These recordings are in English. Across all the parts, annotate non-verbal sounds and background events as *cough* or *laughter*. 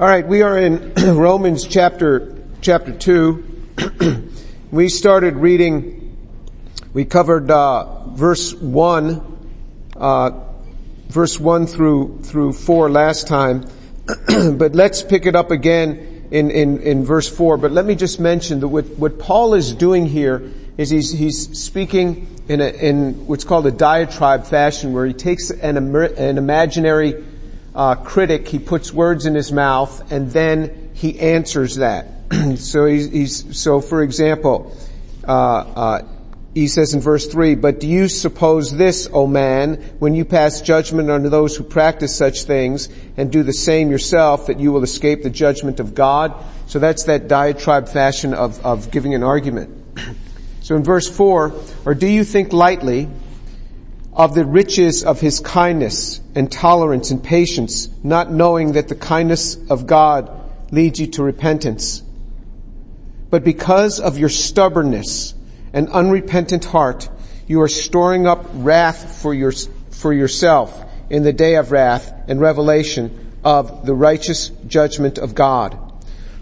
All right, we are in *clears throat* Romans chapter chapter two. *clears throat* we started reading. We covered uh, verse one, uh, verse one through through four last time, *clears throat* but let's pick it up again in, in in verse four. But let me just mention that what what Paul is doing here is he's he's speaking in a in what's called a diatribe fashion, where he takes an an imaginary uh, critic, he puts words in his mouth and then he answers that. *clears throat* so he's, he's, so for example, uh, uh, he says in verse 3, But do you suppose this, O man, when you pass judgment on those who practice such things and do the same yourself, that you will escape the judgment of God? So that's that diatribe fashion of, of giving an argument. *clears throat* so in verse 4, Or do you think lightly of the riches of his kindness and tolerance and patience, not knowing that the kindness of God leads you to repentance. But because of your stubbornness and unrepentant heart, you are storing up wrath for your, for yourself in the day of wrath and revelation of the righteous judgment of God,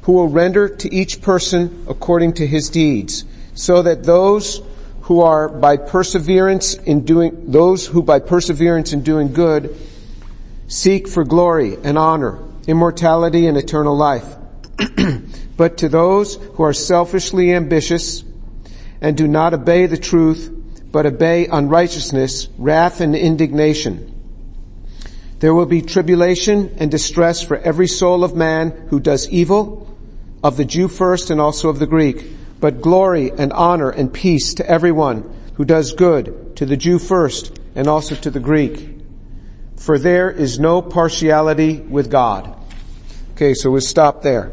who will render to each person according to his deeds, so that those who are by perseverance in doing, those who by perseverance in doing good seek for glory and honor, immortality and eternal life. *clears throat* but to those who are selfishly ambitious and do not obey the truth, but obey unrighteousness, wrath and indignation. There will be tribulation and distress for every soul of man who does evil, of the Jew first and also of the Greek but glory and honor and peace to everyone who does good, to the Jew first and also to the Greek. For there is no partiality with God. Okay, so we'll stop there.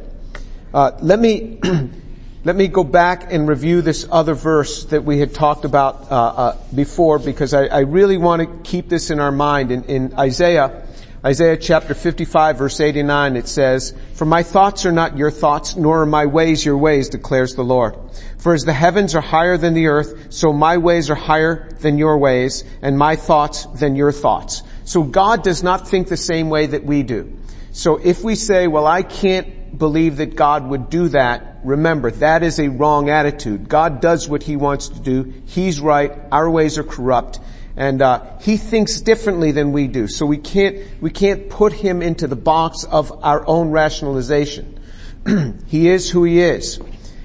Uh, let me *clears throat* let me go back and review this other verse that we had talked about uh, uh, before because I, I, really want to keep this in our mind. In, in Isaiah, Isaiah chapter 55 verse 89 it says, For my thoughts are not your thoughts, nor are my ways your ways, declares the Lord. For as the heavens are higher than the earth, so my ways are higher than your ways, and my thoughts than your thoughts. So God does not think the same way that we do. So if we say, well I can't believe that God would do that, remember, that is a wrong attitude. God does what He wants to do. He's right. Our ways are corrupt and uh, he thinks differently than we do. So we can't we can't put him into the box of our own rationalization. *clears throat* he is who he is,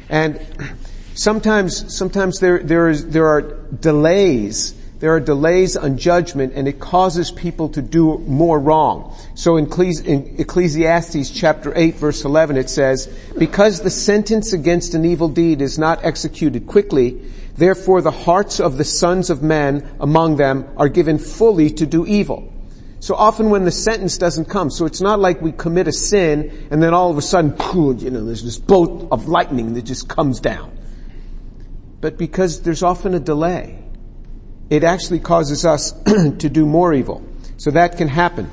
and sometimes sometimes there there is there are delays. There are delays on judgment and it causes people to do more wrong. So in Ecclesiastes chapter 8 verse 11 it says, because the sentence against an evil deed is not executed quickly, Therefore the hearts of the sons of men among them are given fully to do evil. So often when the sentence doesn't come, so it's not like we commit a sin and then all of a sudden, you know, there's this bolt of lightning that just comes down. But because there's often a delay, it actually causes us *clears throat* to do more evil. So that can happen.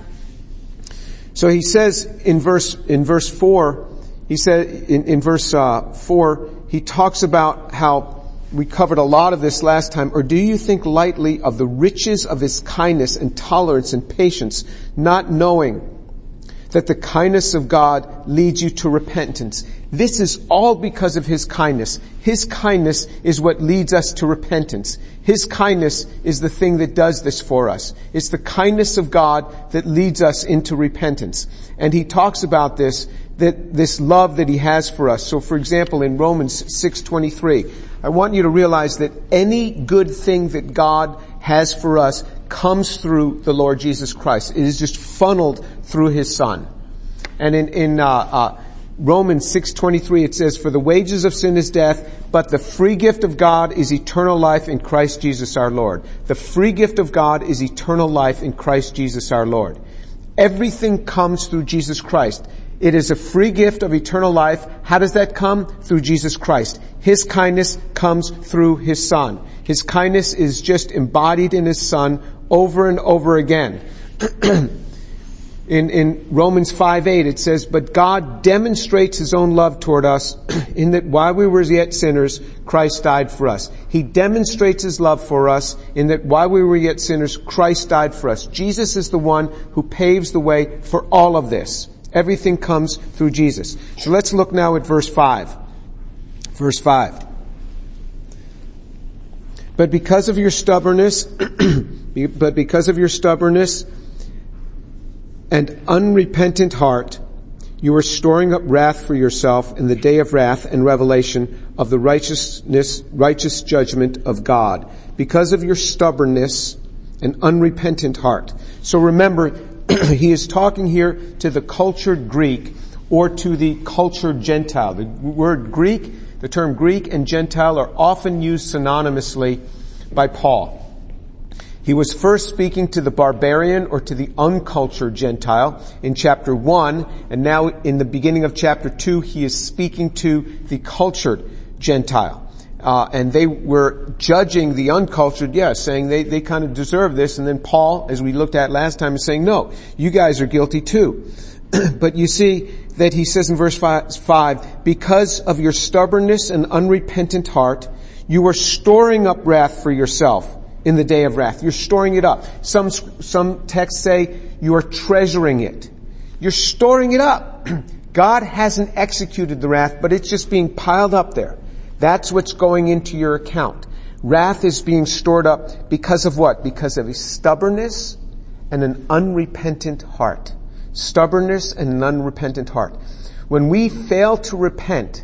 So he says in verse, in verse four, he said, in, in verse, uh, four, he talks about how we covered a lot of this last time, or do you think lightly of the riches of his kindness and tolerance and patience, not knowing that the kindness of God leads you to repentance? This is all because of his kindness. His kindness is what leads us to repentance. His kindness is the thing that does this for us. It's the kindness of God that leads us into repentance. And he talks about this, that this love that he has for us. So for example, in Romans 6:23, I want you to realize that any good thing that God has for us comes through the Lord Jesus Christ. It is just funneled through His Son. And in, in uh, uh, Romans 6.23 it says, For the wages of sin is death, but the free gift of God is eternal life in Christ Jesus our Lord. The free gift of God is eternal life in Christ Jesus our Lord. Everything comes through Jesus Christ. It is a free gift of eternal life. How does that come? Through Jesus Christ. His kindness comes through His Son. His kindness is just embodied in His Son over and over again. *clears throat* in, in Romans 5 8 it says, But God demonstrates His own love toward us *clears throat* in that while we were yet sinners, Christ died for us. He demonstrates His love for us in that while we were yet sinners, Christ died for us. Jesus is the one who paves the way for all of this. Everything comes through Jesus. So let's look now at verse 5. Verse 5. But because of your stubbornness, *clears throat* but because of your stubbornness and unrepentant heart, you are storing up wrath for yourself in the day of wrath and revelation of the righteousness, righteous judgment of God. Because of your stubbornness and unrepentant heart. So remember, *clears throat* he is talking here to the cultured Greek or to the cultured Gentile. The word Greek the term Greek and Gentile are often used synonymously by Paul. He was first speaking to the barbarian or to the uncultured Gentile in chapter 1, and now in the beginning of chapter 2, he is speaking to the cultured Gentile. Uh, and they were judging the uncultured, yes, saying they, they kind of deserve this, and then Paul, as we looked at last time, is saying, no, you guys are guilty too. *clears throat* but you see that he says in verse five, because of your stubbornness and unrepentant heart, you are storing up wrath for yourself in the day of wrath. You're storing it up. Some, some texts say you are treasuring it. You're storing it up. *clears throat* God hasn't executed the wrath, but it's just being piled up there. That's what's going into your account. Wrath is being stored up because of what? Because of a stubbornness and an unrepentant heart stubbornness and an unrepentant heart. When we fail to repent,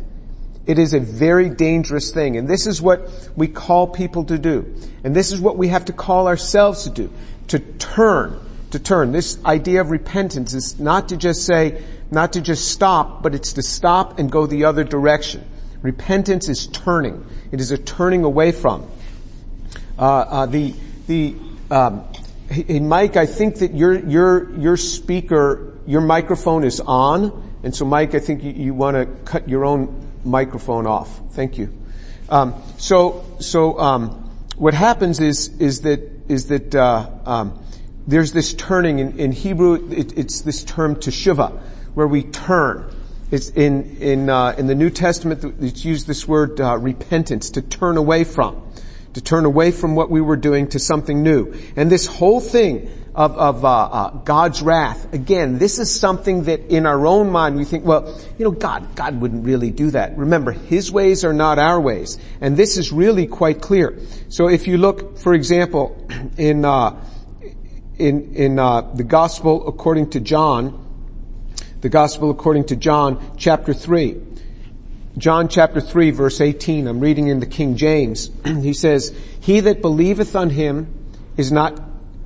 it is a very dangerous thing. And this is what we call people to do. And this is what we have to call ourselves to do. To turn. To turn. This idea of repentance is not to just say, not to just stop, but it's to stop and go the other direction. Repentance is turning. It is a turning away from. Uh, uh, the, the, um, Hey, Mike, I think that your, your, your speaker, your microphone is on. And so Mike, I think you, you want to cut your own microphone off. Thank you. Um, so, so, um, what happens is, is that, is that, uh, um, there's this turning in, in Hebrew, it, it's this term teshuva, where we turn. It's in, in, uh, in the New Testament, it's used this word, uh, repentance, to turn away from to turn away from what we were doing to something new. And this whole thing of, of uh, uh, God's wrath, again, this is something that in our own mind we think, well, you know, God, God wouldn't really do that. Remember, His ways are not our ways, and this is really quite clear. So if you look, for example, *clears throat* in uh, in in uh, the Gospel according to John, the Gospel according to John, chapter three. John chapter 3 verse 18, I'm reading in the King James. *clears throat* he says, He that believeth on him is not,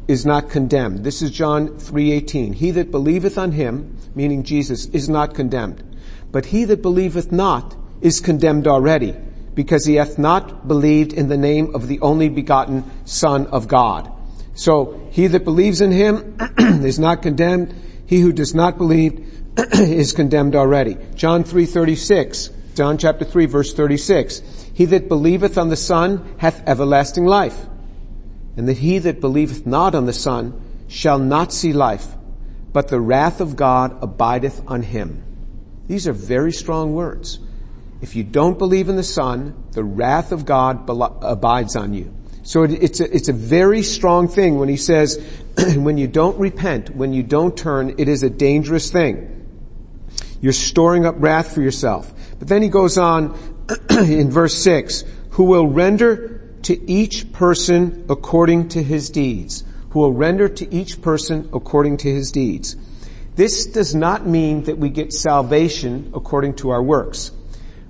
is not condemned. This is John 3.18. He that believeth on him, meaning Jesus, is not condemned. But he that believeth not is condemned already, because he hath not believed in the name of the only begotten Son of God. So, he that believes in him *clears throat* is not condemned. He who does not believe *clears throat* is condemned already. John 3.36, John chapter 3 verse 36. He that believeth on the Son hath everlasting life. And that he that believeth not on the Son shall not see life, but the wrath of God abideth on him. These are very strong words. If you don't believe in the Son, the wrath of God abides on you. So it's a, it's a very strong thing when he says, *clears throat* when you don't repent, when you don't turn, it is a dangerous thing. You're storing up wrath for yourself. But then he goes on *clears throat* in verse 6, who will render to each person according to his deeds. Who will render to each person according to his deeds. This does not mean that we get salvation according to our works.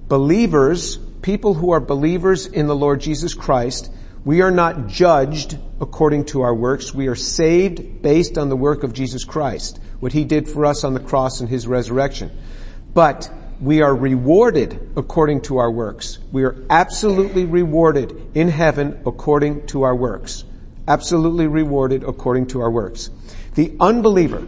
Believers, people who are believers in the Lord Jesus Christ, we are not judged according to our works. We are saved based on the work of Jesus Christ, what he did for us on the cross and his resurrection. But we are rewarded according to our works. We are absolutely rewarded in heaven according to our works. Absolutely rewarded according to our works. The unbeliever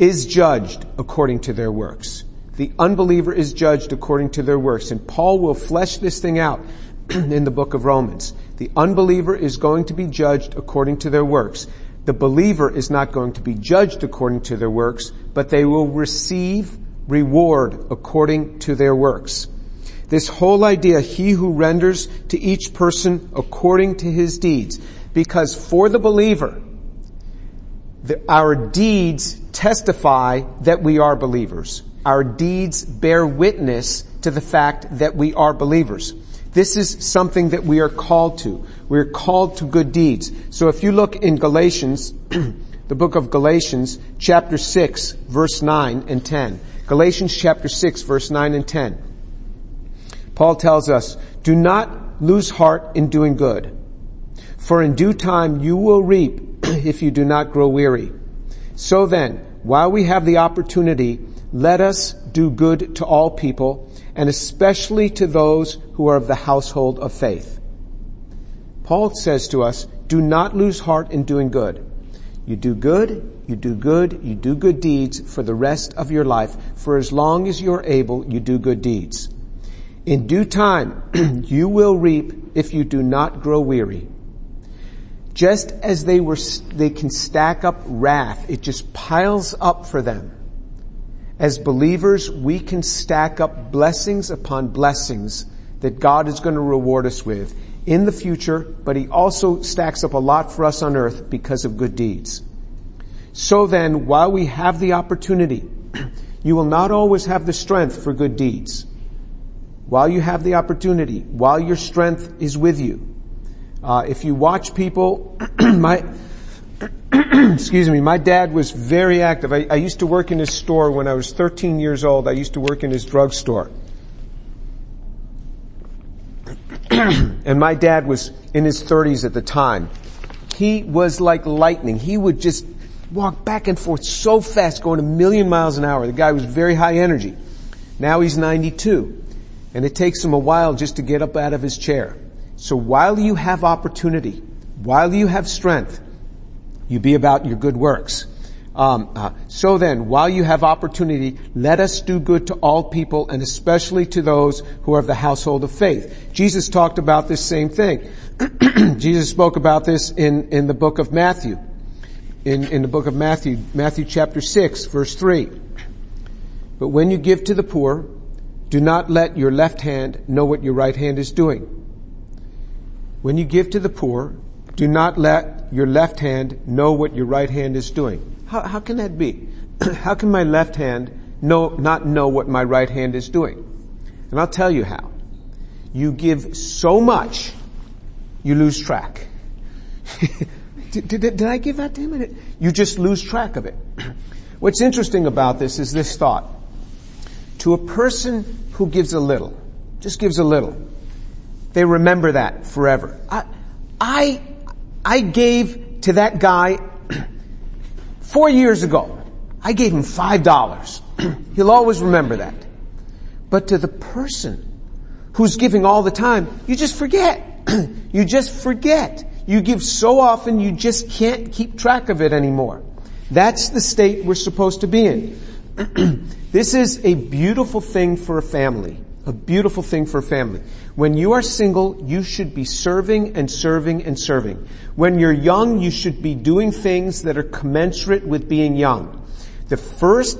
is judged according to their works. The unbeliever is judged according to their works. And Paul will flesh this thing out *clears throat* in the book of Romans. The unbeliever is going to be judged according to their works. The believer is not going to be judged according to their works, but they will receive reward according to their works. This whole idea, he who renders to each person according to his deeds. Because for the believer, the, our deeds testify that we are believers. Our deeds bear witness to the fact that we are believers. This is something that we are called to. We are called to good deeds. So if you look in Galatians, *clears throat* the book of Galatians, chapter 6, verse 9 and 10. Galatians chapter 6, verse 9 and 10. Paul tells us, do not lose heart in doing good. For in due time you will reap *clears throat* if you do not grow weary. So then, while we have the opportunity, let us do good to all people, and especially to those who are of the household of faith. Paul says to us, do not lose heart in doing good. You do good, you do good, you do good deeds for the rest of your life. For as long as you're able, you do good deeds. In due time, *clears throat* you will reap if you do not grow weary. Just as they were, they can stack up wrath, it just piles up for them. As believers, we can stack up blessings upon blessings that God is going to reward us with in the future, but He also stacks up a lot for us on earth because of good deeds. So then, while we have the opportunity, *clears throat* you will not always have the strength for good deeds. While you have the opportunity, while your strength is with you, uh, if you watch people, *clears throat* my *clears throat* excuse me, my dad was very active. I, I used to work in his store when I was 13 years old. I used to work in his drugstore. *clears throat* and my dad was in his 30s at the time. He was like lightning. He would just walk back and forth so fast, going a million miles an hour. The guy was very high energy. Now he's 92. And it takes him a while just to get up out of his chair. So while you have opportunity, while you have strength, you be about your good works. Um, uh, so then, while you have opportunity, let us do good to all people and especially to those who are of the household of faith. Jesus talked about this same thing. *clears throat* Jesus spoke about this in, in the book of Matthew. In, in the book of Matthew, Matthew chapter 6, verse 3. But when you give to the poor, do not let your left hand know what your right hand is doing when you give to the poor, do not let your left hand know what your right hand is doing. How, how can that be? *clears throat* how can my left hand know, not know what my right hand is doing? And I'll tell you how. You give so much, you lose track. *laughs* did, did, did, I give that to him? You just lose track of it. *clears throat* What's interesting about this is this thought. To a person who gives a little, just gives a little, they remember that forever. I, I, I gave to that guy *clears throat* four years ago. I gave him five dollars. *clears throat* He'll always remember that. But to the person who's giving all the time, you just forget. *clears throat* you just forget. You give so often you just can't keep track of it anymore. That's the state we're supposed to be in. this is a beautiful thing for a family. A beautiful thing for a family. When you are single, you should be serving and serving and serving. When you're young, you should be doing things that are commensurate with being young. The first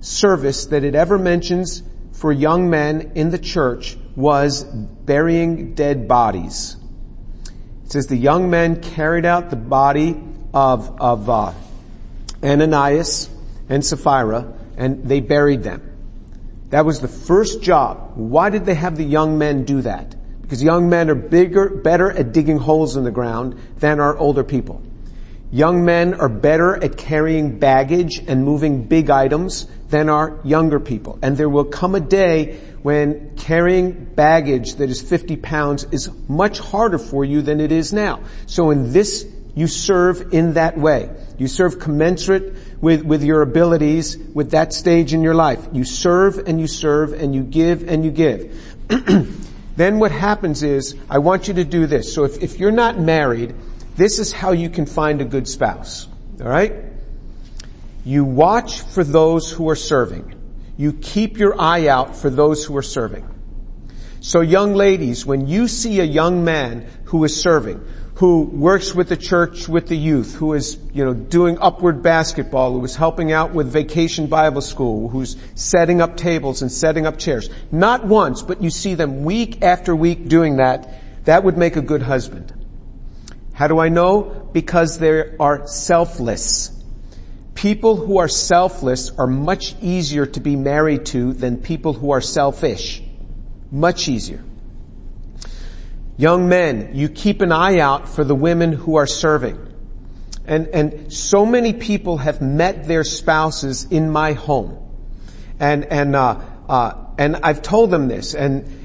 service that it ever mentions for young men in the church was burying dead bodies. It says the young men carried out the body of, of uh, Ananias and Sapphira and they buried them. That was the first job. Why did they have the young men do that? Because young men are bigger, better at digging holes in the ground than are older people. Young men are better at carrying baggage and moving big items than are younger people. And there will come a day when carrying baggage that is 50 pounds is much harder for you than it is now. So in this you serve in that way. You serve commensurate with, with your abilities with that stage in your life. You serve and you serve and you give and you give. *clears throat* then what happens is, I want you to do this. So if, if you're not married, this is how you can find a good spouse. Alright? You watch for those who are serving. You keep your eye out for those who are serving. So young ladies, when you see a young man who is serving, who works with the church with the youth, who is, you know, doing upward basketball, who is helping out with vacation Bible school, who's setting up tables and setting up chairs. Not once, but you see them week after week doing that. That would make a good husband. How do I know? Because they are selfless. People who are selfless are much easier to be married to than people who are selfish. Much easier. Young men, you keep an eye out for the women who are serving. And, and so many people have met their spouses in my home. And, and, uh, uh, and I've told them this and,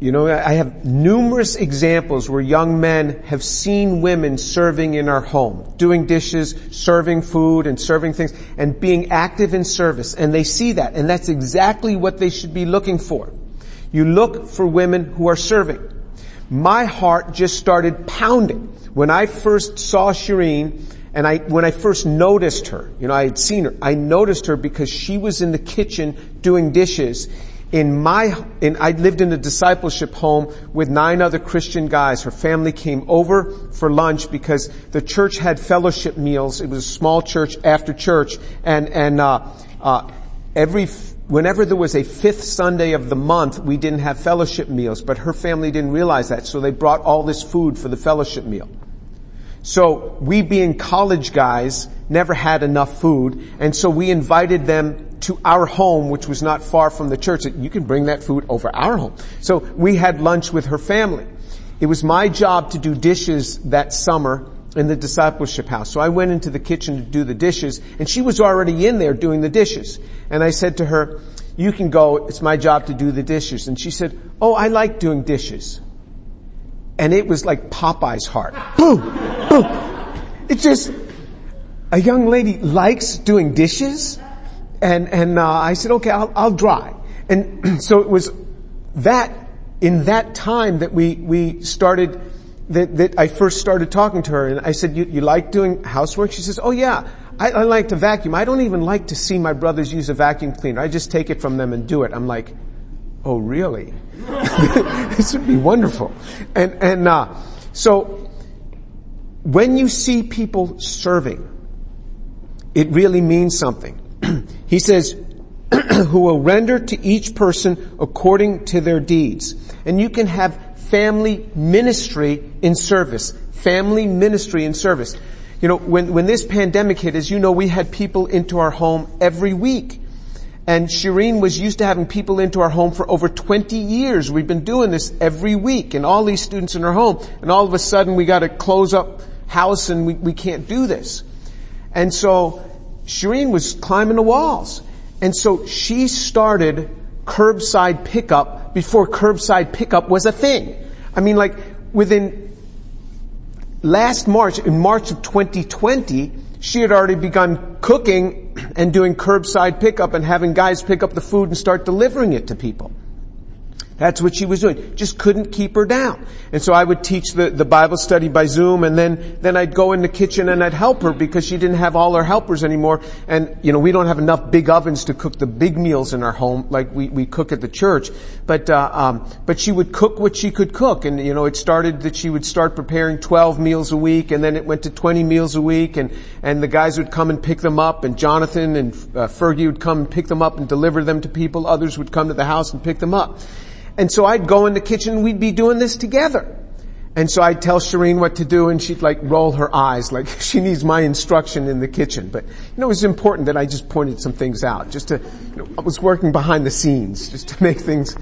you know, I have numerous examples where young men have seen women serving in our home, doing dishes, serving food and serving things and being active in service. And they see that and that's exactly what they should be looking for. You look for women who are serving. My heart just started pounding when I first saw Shireen and I, when I first noticed her, you know, I had seen her, I noticed her because she was in the kitchen doing dishes in my, in, I lived in a discipleship home with nine other Christian guys. Her family came over for lunch because the church had fellowship meals. It was a small church after church and, and, uh, uh, every, whenever there was a fifth Sunday of the month, we didn't have fellowship meals, but her family didn't realize that, so they brought all this food for the fellowship meal. So we being college guys never had enough food, and so we invited them to our home, which was not far from the church. You can bring that food over our home. So we had lunch with her family. It was my job to do dishes that summer in the discipleship house. So I went into the kitchen to do the dishes and she was already in there doing the dishes. And I said to her, you can go, it's my job to do the dishes. And she said, oh, I like doing dishes. And it was like Popeye's heart. Boom! Boom! It just, a young lady likes doing dishes and, and, uh, I said, okay, I'll, I'll dry. And *clears throat* so it was that, in that time that we, we started, that, that I first started talking to her and I said, you, you like doing housework? She says, oh yeah, I, I like to vacuum. I don't even like to see my brothers use a vacuum cleaner. I just take it from them and do it. I'm like, oh really? *laughs* this would be wonderful. And, and, uh, so when you see people serving, it really means something. *clears throat* he says, *clears throat* who will render to each person according to their deeds. And you can have family ministry in service. Family ministry in service. You know, when, when this pandemic hit, as you know, we had people into our home every week. And Shireen was used to having people into our home for over 20 years. We've been doing this every week and all these students in our home. And all of a sudden we got to close up house and we, we can't do this. And so Shireen was climbing the walls. And so she started curbside pickup before curbside pickup was a thing. I mean like within last March, in March of 2020, she had already begun cooking and doing curbside pickup and having guys pick up the food and start delivering it to people. That's what she was doing. Just couldn't keep her down. And so I would teach the, the Bible study by Zoom and then, then I'd go in the kitchen and I'd help her because she didn't have all her helpers anymore. And, you know, we don't have enough big ovens to cook the big meals in our home like we, we cook at the church. But, uh, um, but she would cook what she could cook. And, you know, it started that she would start preparing 12 meals a week and then it went to 20 meals a week and, and the guys would come and pick them up and Jonathan and uh, Fergie would come and pick them up and deliver them to people. Others would come to the house and pick them up. And so I'd go in the kitchen we'd be doing this together. And so I'd tell Shireen what to do and she'd like roll her eyes like *laughs* she needs my instruction in the kitchen. But, you know, it was important that I just pointed some things out just to, you know, I was working behind the scenes just to *laughs* make things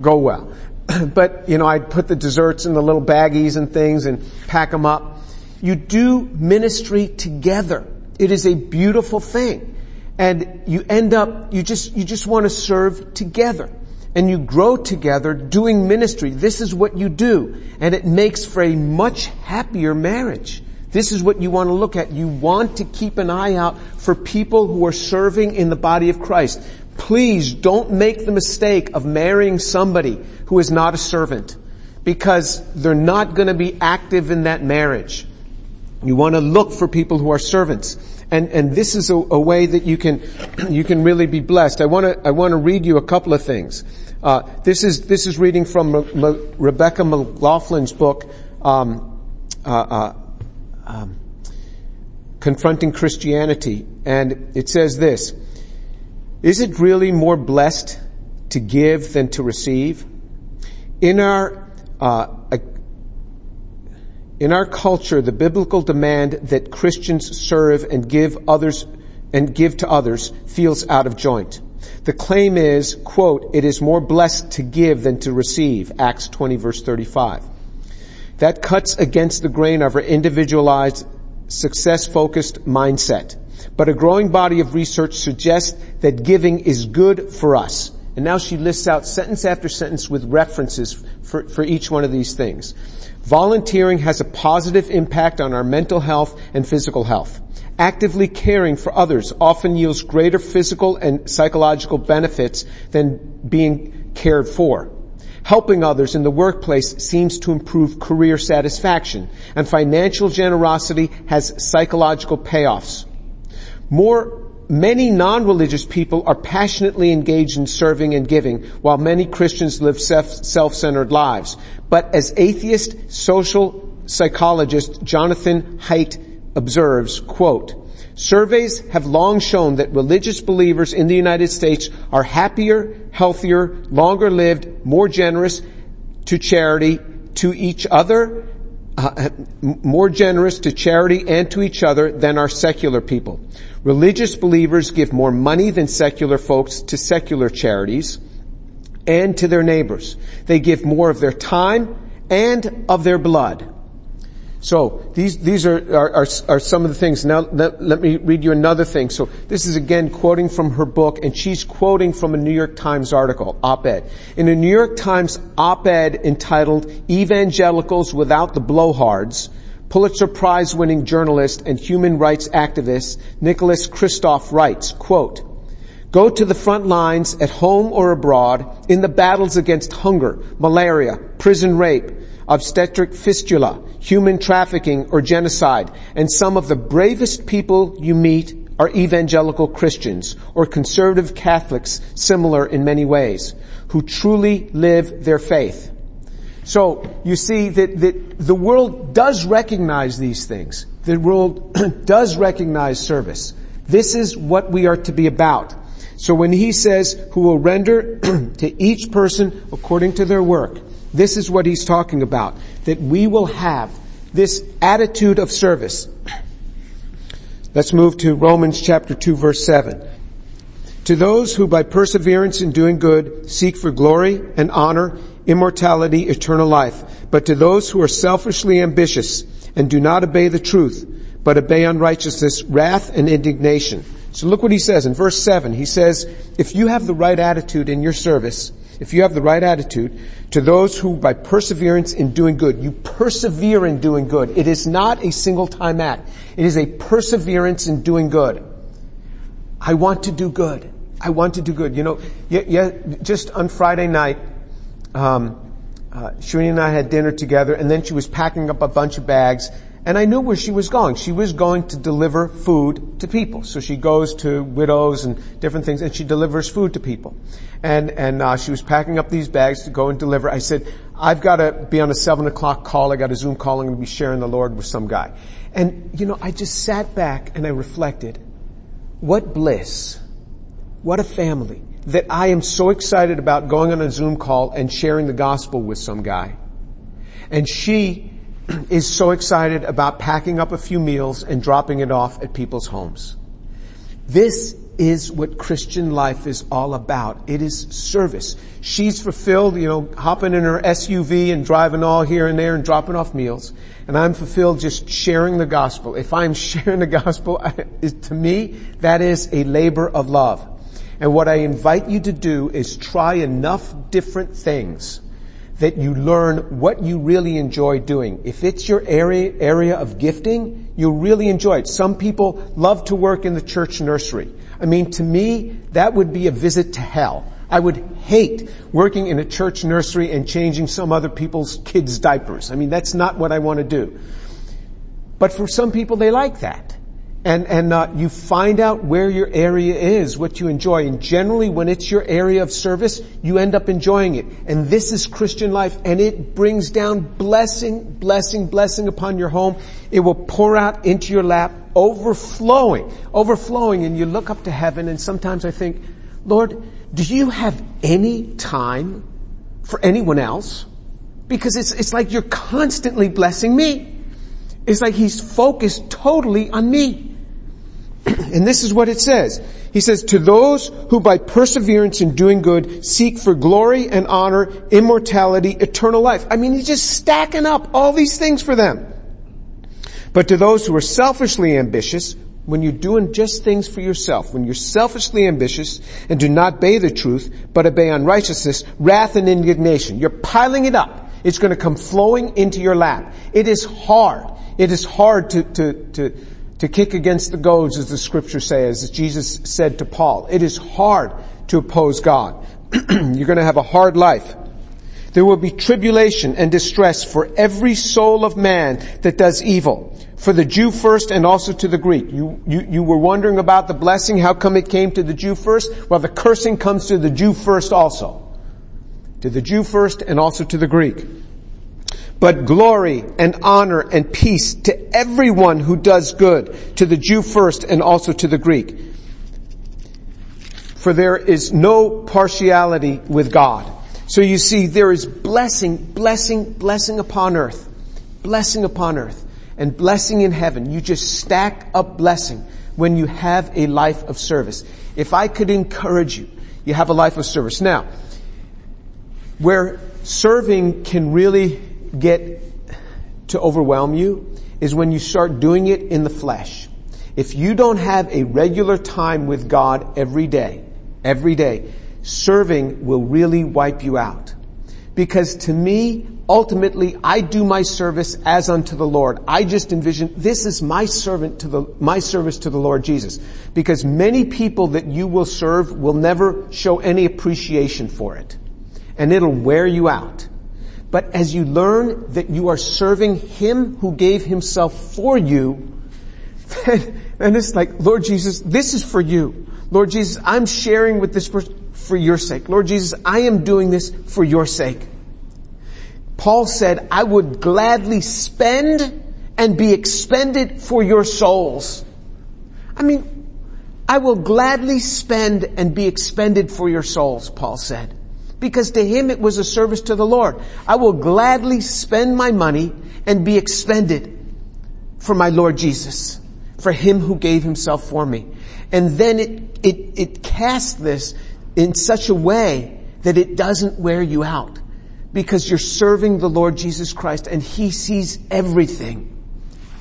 go well. *clears throat* but, you know, I'd put the desserts in the little baggies and things and pack them up. You do ministry together. It is a beautiful thing. And you end up, you just, you just want to serve together and you grow together doing ministry. This is what you do. And it makes for a much happier marriage. This is what you want to look at. You want to keep an eye out for people who are serving in the body of Christ. Please don't make the mistake of marrying somebody who is not a servant because they're not going to be active in that marriage. You want to look for people who are servants. And, and this is a, a way that you can, you can really be blessed. I want to, I want to read you a couple of things. Uh, this is this is reading from Rebecca McLaughlin's book, um, uh, uh, um, "Confronting Christianity," and it says this: "Is it really more blessed to give than to receive? In our uh, in our culture, the biblical demand that Christians serve and give others and give to others feels out of joint. The claim is, quote, it is more blessed to give than to receive, Acts 20 verse 35. That cuts against the grain of our individualized, success-focused mindset. But a growing body of research suggests that giving is good for us. And now she lists out sentence after sentence with references for, for each one of these things. Volunteering has a positive impact on our mental health and physical health. Actively caring for others often yields greater physical and psychological benefits than being cared for. Helping others in the workplace seems to improve career satisfaction and financial generosity has psychological payoffs. More Many non-religious people are passionately engaged in serving and giving, while many Christians live self-centered lives. But as atheist social psychologist Jonathan Haidt observes, quote, Surveys have long shown that religious believers in the United States are happier, healthier, longer lived, more generous to charity, to each other, uh, more generous to charity and to each other than our secular people. Religious believers give more money than secular folks to secular charities and to their neighbors. They give more of their time and of their blood. So these these are, are, are, some of the things. Now let, let, me read you another thing. So this is again quoting from her book, and she's quoting from a New York Times article, op-ed. In a New York Times op-ed entitled "Evangelicals Without the Blowhards," Pulitzer Prize winning journalist and human rights activist Nicholas Kristof writes, quote, Go to the front lines at home or abroad in the battles against hunger, malaria, prison rape, obstetric fistula, human trafficking, or genocide. And some of the bravest people you meet are evangelical Christians or conservative Catholics similar in many ways who truly live their faith. So you see that, that the world does recognize these things. The world *clears throat* does recognize service. This is what we are to be about. So when he says, who will render *clears throat* to each person according to their work, this is what he's talking about. That we will have this attitude of service. Let's move to Romans chapter 2 verse 7. To those who by perseverance in doing good seek for glory and honor, immortality, eternal life, but to those who are selfishly ambitious and do not obey the truth, but obey unrighteousness, wrath and indignation. So look what he says in verse 7. He says, if you have the right attitude in your service, if you have the right attitude, to those who by perseverance in doing good, you persevere in doing good. It is not a single time act. It is a perseverance in doing good. I want to do good. I want to do good. You know, yeah, yeah just on Friday night, um, uh, and I had dinner together, and then she was packing up a bunch of bags, and I knew where she was going. She was going to deliver food to people. So she goes to widows and different things, and she delivers food to people. And and uh, she was packing up these bags to go and deliver. I said, "I've got to be on a seven o'clock call. I got a Zoom call. I'm going to be sharing the Lord with some guy." And you know, I just sat back and I reflected. What bliss! What a family! That I am so excited about going on a Zoom call and sharing the gospel with some guy. And she is so excited about packing up a few meals and dropping it off at people's homes. This is what Christian life is all about. It is service. She's fulfilled, you know, hopping in her SUV and driving all here and there and dropping off meals. And I'm fulfilled just sharing the gospel. If I'm *laughs* sharing the gospel, to me, that is a labor of love. And what I invite you to do is try enough different things that you learn what you really enjoy doing. If it's your area, area of gifting, you'll really enjoy it. Some people love to work in the church nursery. I mean, to me, that would be a visit to hell. I would hate working in a church nursery and changing some other people's kids' diapers. I mean, that's not what I want to do. But for some people, they like that and and uh, you find out where your area is, what you enjoy, and generally, when it's your area of service, you end up enjoying it. And this is Christian life, and it brings down blessing, blessing, blessing upon your home. It will pour out into your lap, overflowing, overflowing, and you look up to heaven, and sometimes I think, Lord, do you have any time for anyone else? Because it's it's like you're constantly blessing me. It's like He's focused totally on me. *clears throat* and this is what it says. He says, to those who by perseverance in doing good seek for glory and honor, immortality, eternal life. I mean, he's just stacking up all these things for them. But to those who are selfishly ambitious, when you're doing just things for yourself, when you're selfishly ambitious and do not obey the truth, but obey unrighteousness, wrath and indignation, you're piling it up. It's going to come flowing into your lap. It is hard. It is hard to, to, to, to kick against the goads as the scripture says, as Jesus said to Paul. It is hard to oppose God. *clears throat* you're going to have a hard life. There will be tribulation and distress for every soul of man that does evil. For the Jew first and also to the Greek. You, you, you were wondering about the blessing, how come it came to the Jew first? Well, the cursing comes to the Jew first also. To the Jew first and also to the Greek. But glory and honor and peace to everyone who does good, to the Jew first and also to the Greek. For there is no partiality with God. So you see, there is blessing, blessing, blessing upon earth. Blessing upon earth. And blessing in heaven. You just stack up blessing when you have a life of service. If I could encourage you, you have a life of service. Now, where serving can really get to overwhelm you is when you start doing it in the flesh. If you don't have a regular time with God every day, every day, serving will really wipe you out. Because to me, ultimately, I do my service as unto the Lord. I just envision this is my servant to the, my service to the Lord Jesus. Because many people that you will serve will never show any appreciation for it. And it'll wear you out. But as you learn that you are serving Him who gave Himself for you, *laughs* then, it's like, Lord Jesus, this is for you. Lord Jesus, I'm sharing with this person for your sake. Lord Jesus, I am doing this for your sake. Paul said, I would gladly spend and be expended for your souls. I mean, I will gladly spend and be expended for your souls, Paul said. Because to him it was a service to the Lord. I will gladly spend my money and be expended for my Lord Jesus, for him who gave himself for me. And then it, it, it casts this in such a way that it doesn't wear you out because you're serving the Lord Jesus Christ and He sees everything.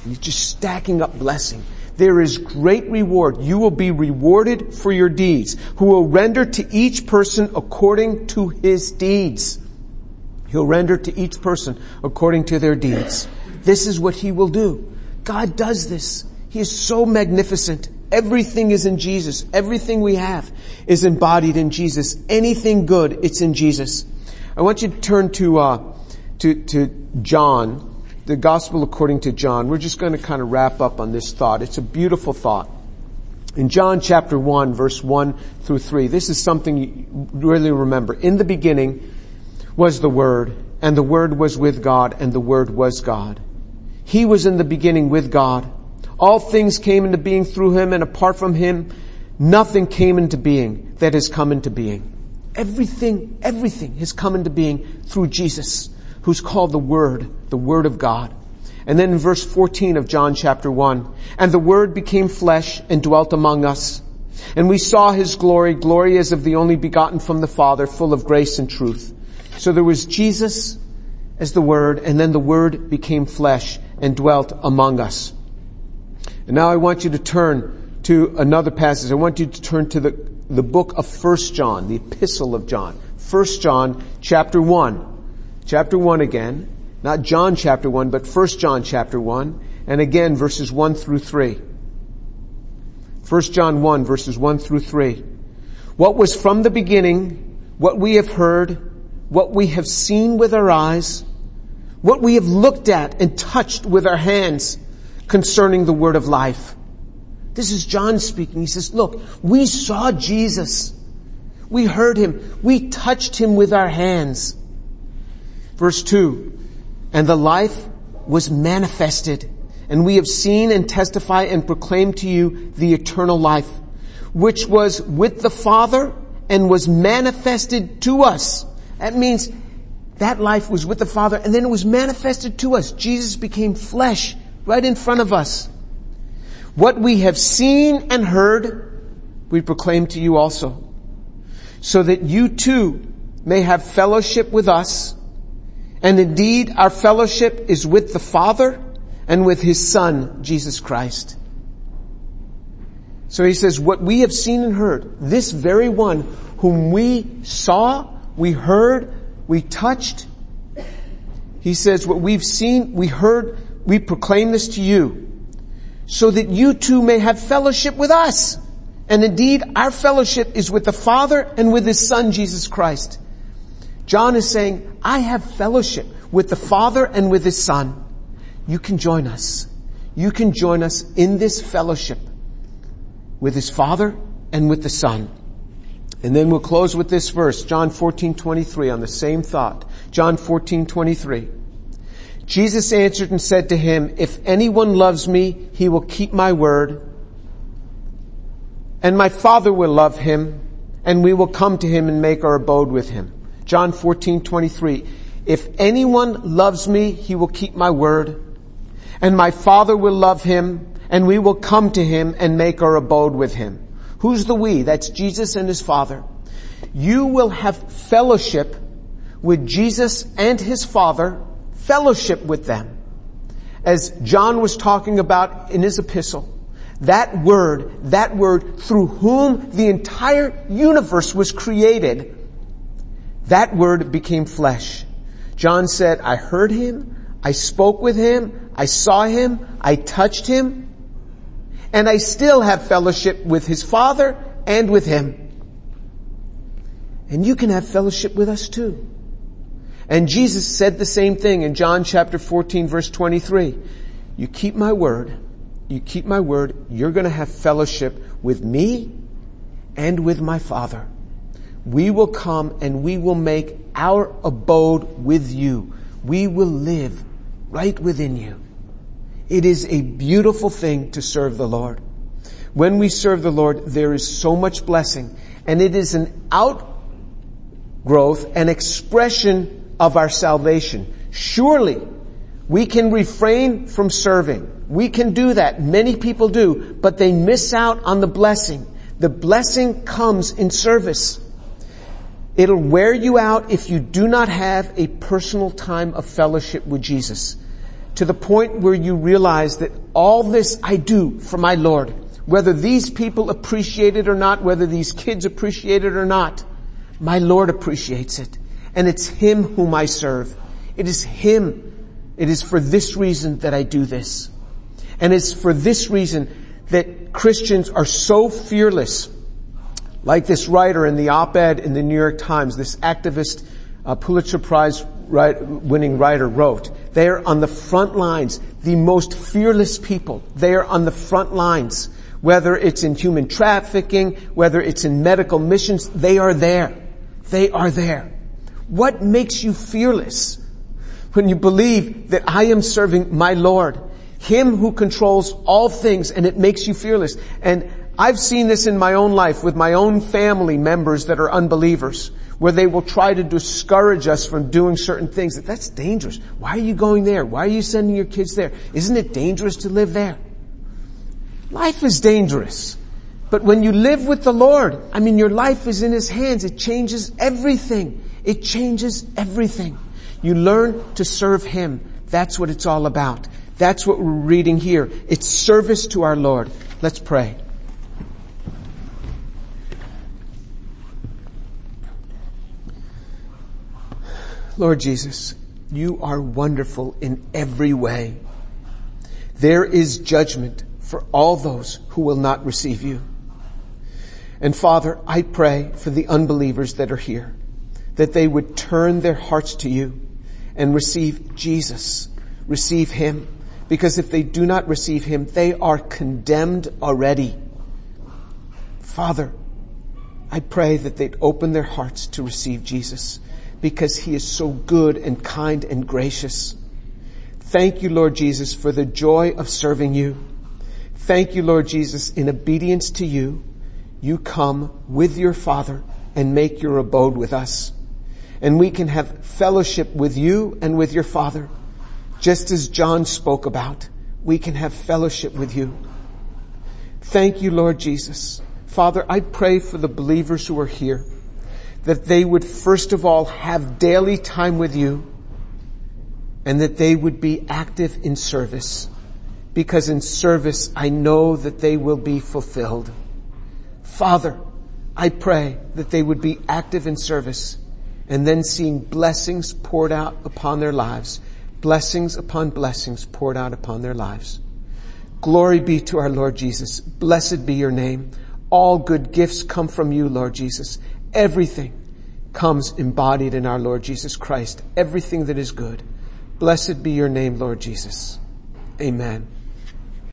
And you're just stacking up blessing. There is great reward. You will be rewarded for your deeds, who will render to each person according to his deeds. He'll render to each person according to their deeds. This is what he will do. God does this. He is so magnificent. Everything is in Jesus. Everything we have is embodied in Jesus. Anything good, it's in Jesus. I want you to turn to, uh, to, to John, the gospel according to John. We're just going to kind of wrap up on this thought. It's a beautiful thought. In John chapter 1 verse 1 through 3, this is something you really remember. In the beginning was the Word, and the Word was with God, and the Word was God. He was in the beginning with God. All things came into being through him and apart from him, nothing came into being that has come into being. Everything, everything has come into being through Jesus, who's called the Word, the Word of God. And then in verse 14 of John chapter 1, and the Word became flesh and dwelt among us. And we saw His glory, glory as of the only begotten from the Father, full of grace and truth. So there was Jesus as the Word, and then the Word became flesh and dwelt among us. And now I want you to turn to another passage. I want you to turn to the, the book of First John, the epistle of John. First John chapter 1. Chapter 1 again. Not John chapter 1, but First John chapter 1. And again verses 1 through 3. First John 1 verses 1 through 3. What was from the beginning, what we have heard, what we have seen with our eyes, what we have looked at and touched with our hands, concerning the word of life. This is John speaking. He says, look, we saw Jesus. We heard him. We touched him with our hands. Verse two, and the life was manifested and we have seen and testify and proclaim to you the eternal life, which was with the Father and was manifested to us. That means that life was with the Father and then it was manifested to us. Jesus became flesh right in front of us. What we have seen and heard, we proclaim to you also, so that you too may have fellowship with us. And indeed, our fellowship is with the Father and with His Son, Jesus Christ. So he says, what we have seen and heard, this very one whom we saw, we heard, we touched, he says, what we've seen, we heard, we proclaim this to you, so that you too may have fellowship with us. And indeed, our fellowship is with the Father and with His Son, Jesus Christ. John is saying, I have fellowship with the Father and with His Son. You can join us. You can join us in this fellowship with His Father and with the Son. And then we'll close with this verse, John 14, 23 on the same thought. John 14, 23. Jesus answered and said to him, if anyone loves me, he will keep my word and my father will love him and we will come to him and make our abode with him. John 14, 23. If anyone loves me, he will keep my word and my father will love him and we will come to him and make our abode with him. Who's the we? That's Jesus and his father. You will have fellowship with Jesus and his father, fellowship with them. As John was talking about in his epistle, that word, that word through whom the entire universe was created, that word became flesh. John said, I heard him, I spoke with him, I saw him, I touched him, and I still have fellowship with his father and with him. And you can have fellowship with us too. And Jesus said the same thing in John chapter 14 verse 23. You keep my word, you keep my word, you're gonna have fellowship with me and with my Father. We will come and we will make our abode with you. We will live right within you. It is a beautiful thing to serve the Lord. When we serve the Lord, there is so much blessing and it is an outgrowth, an expression of our salvation. Surely we can refrain from serving. We can do that. Many people do, but they miss out on the blessing. The blessing comes in service. It'll wear you out if you do not have a personal time of fellowship with Jesus to the point where you realize that all this I do for my Lord, whether these people appreciate it or not, whether these kids appreciate it or not, my Lord appreciates it. And it's Him whom I serve. It is Him. It is for this reason that I do this. And it's for this reason that Christians are so fearless. Like this writer in the op-ed in the New York Times, this activist, uh, Pulitzer Prize winning writer wrote. They are on the front lines, the most fearless people. They are on the front lines. Whether it's in human trafficking, whether it's in medical missions, they are there. They are there. What makes you fearless? When you believe that I am serving my Lord, Him who controls all things and it makes you fearless. And I've seen this in my own life with my own family members that are unbelievers where they will try to discourage us from doing certain things. That that's dangerous. Why are you going there? Why are you sending your kids there? Isn't it dangerous to live there? Life is dangerous. But when you live with the Lord, I mean your life is in His hands. It changes everything. It changes everything. You learn to serve Him. That's what it's all about. That's what we're reading here. It's service to our Lord. Let's pray. Lord Jesus, you are wonderful in every way. There is judgment for all those who will not receive you. And Father, I pray for the unbelievers that are here, that they would turn their hearts to you and receive Jesus, receive Him, because if they do not receive Him, they are condemned already. Father, I pray that they'd open their hearts to receive Jesus because he is so good and kind and gracious. Thank you, Lord Jesus, for the joy of serving you. Thank you, Lord Jesus, in obedience to you, you come with your Father and make your abode with us. And we can have fellowship with you and with your Father. Just as John spoke about, we can have fellowship with you. Thank you, Lord Jesus. Father, I pray for the believers who are here that they would first of all have daily time with you and that they would be active in service because in service I know that they will be fulfilled. Father, I pray that they would be active in service and then seeing blessings poured out upon their lives, blessings upon blessings poured out upon their lives. Glory be to our Lord Jesus. Blessed be your name. All good gifts come from you, Lord Jesus. Everything comes embodied in our Lord Jesus Christ. Everything that is good. Blessed be your name, Lord Jesus. Amen.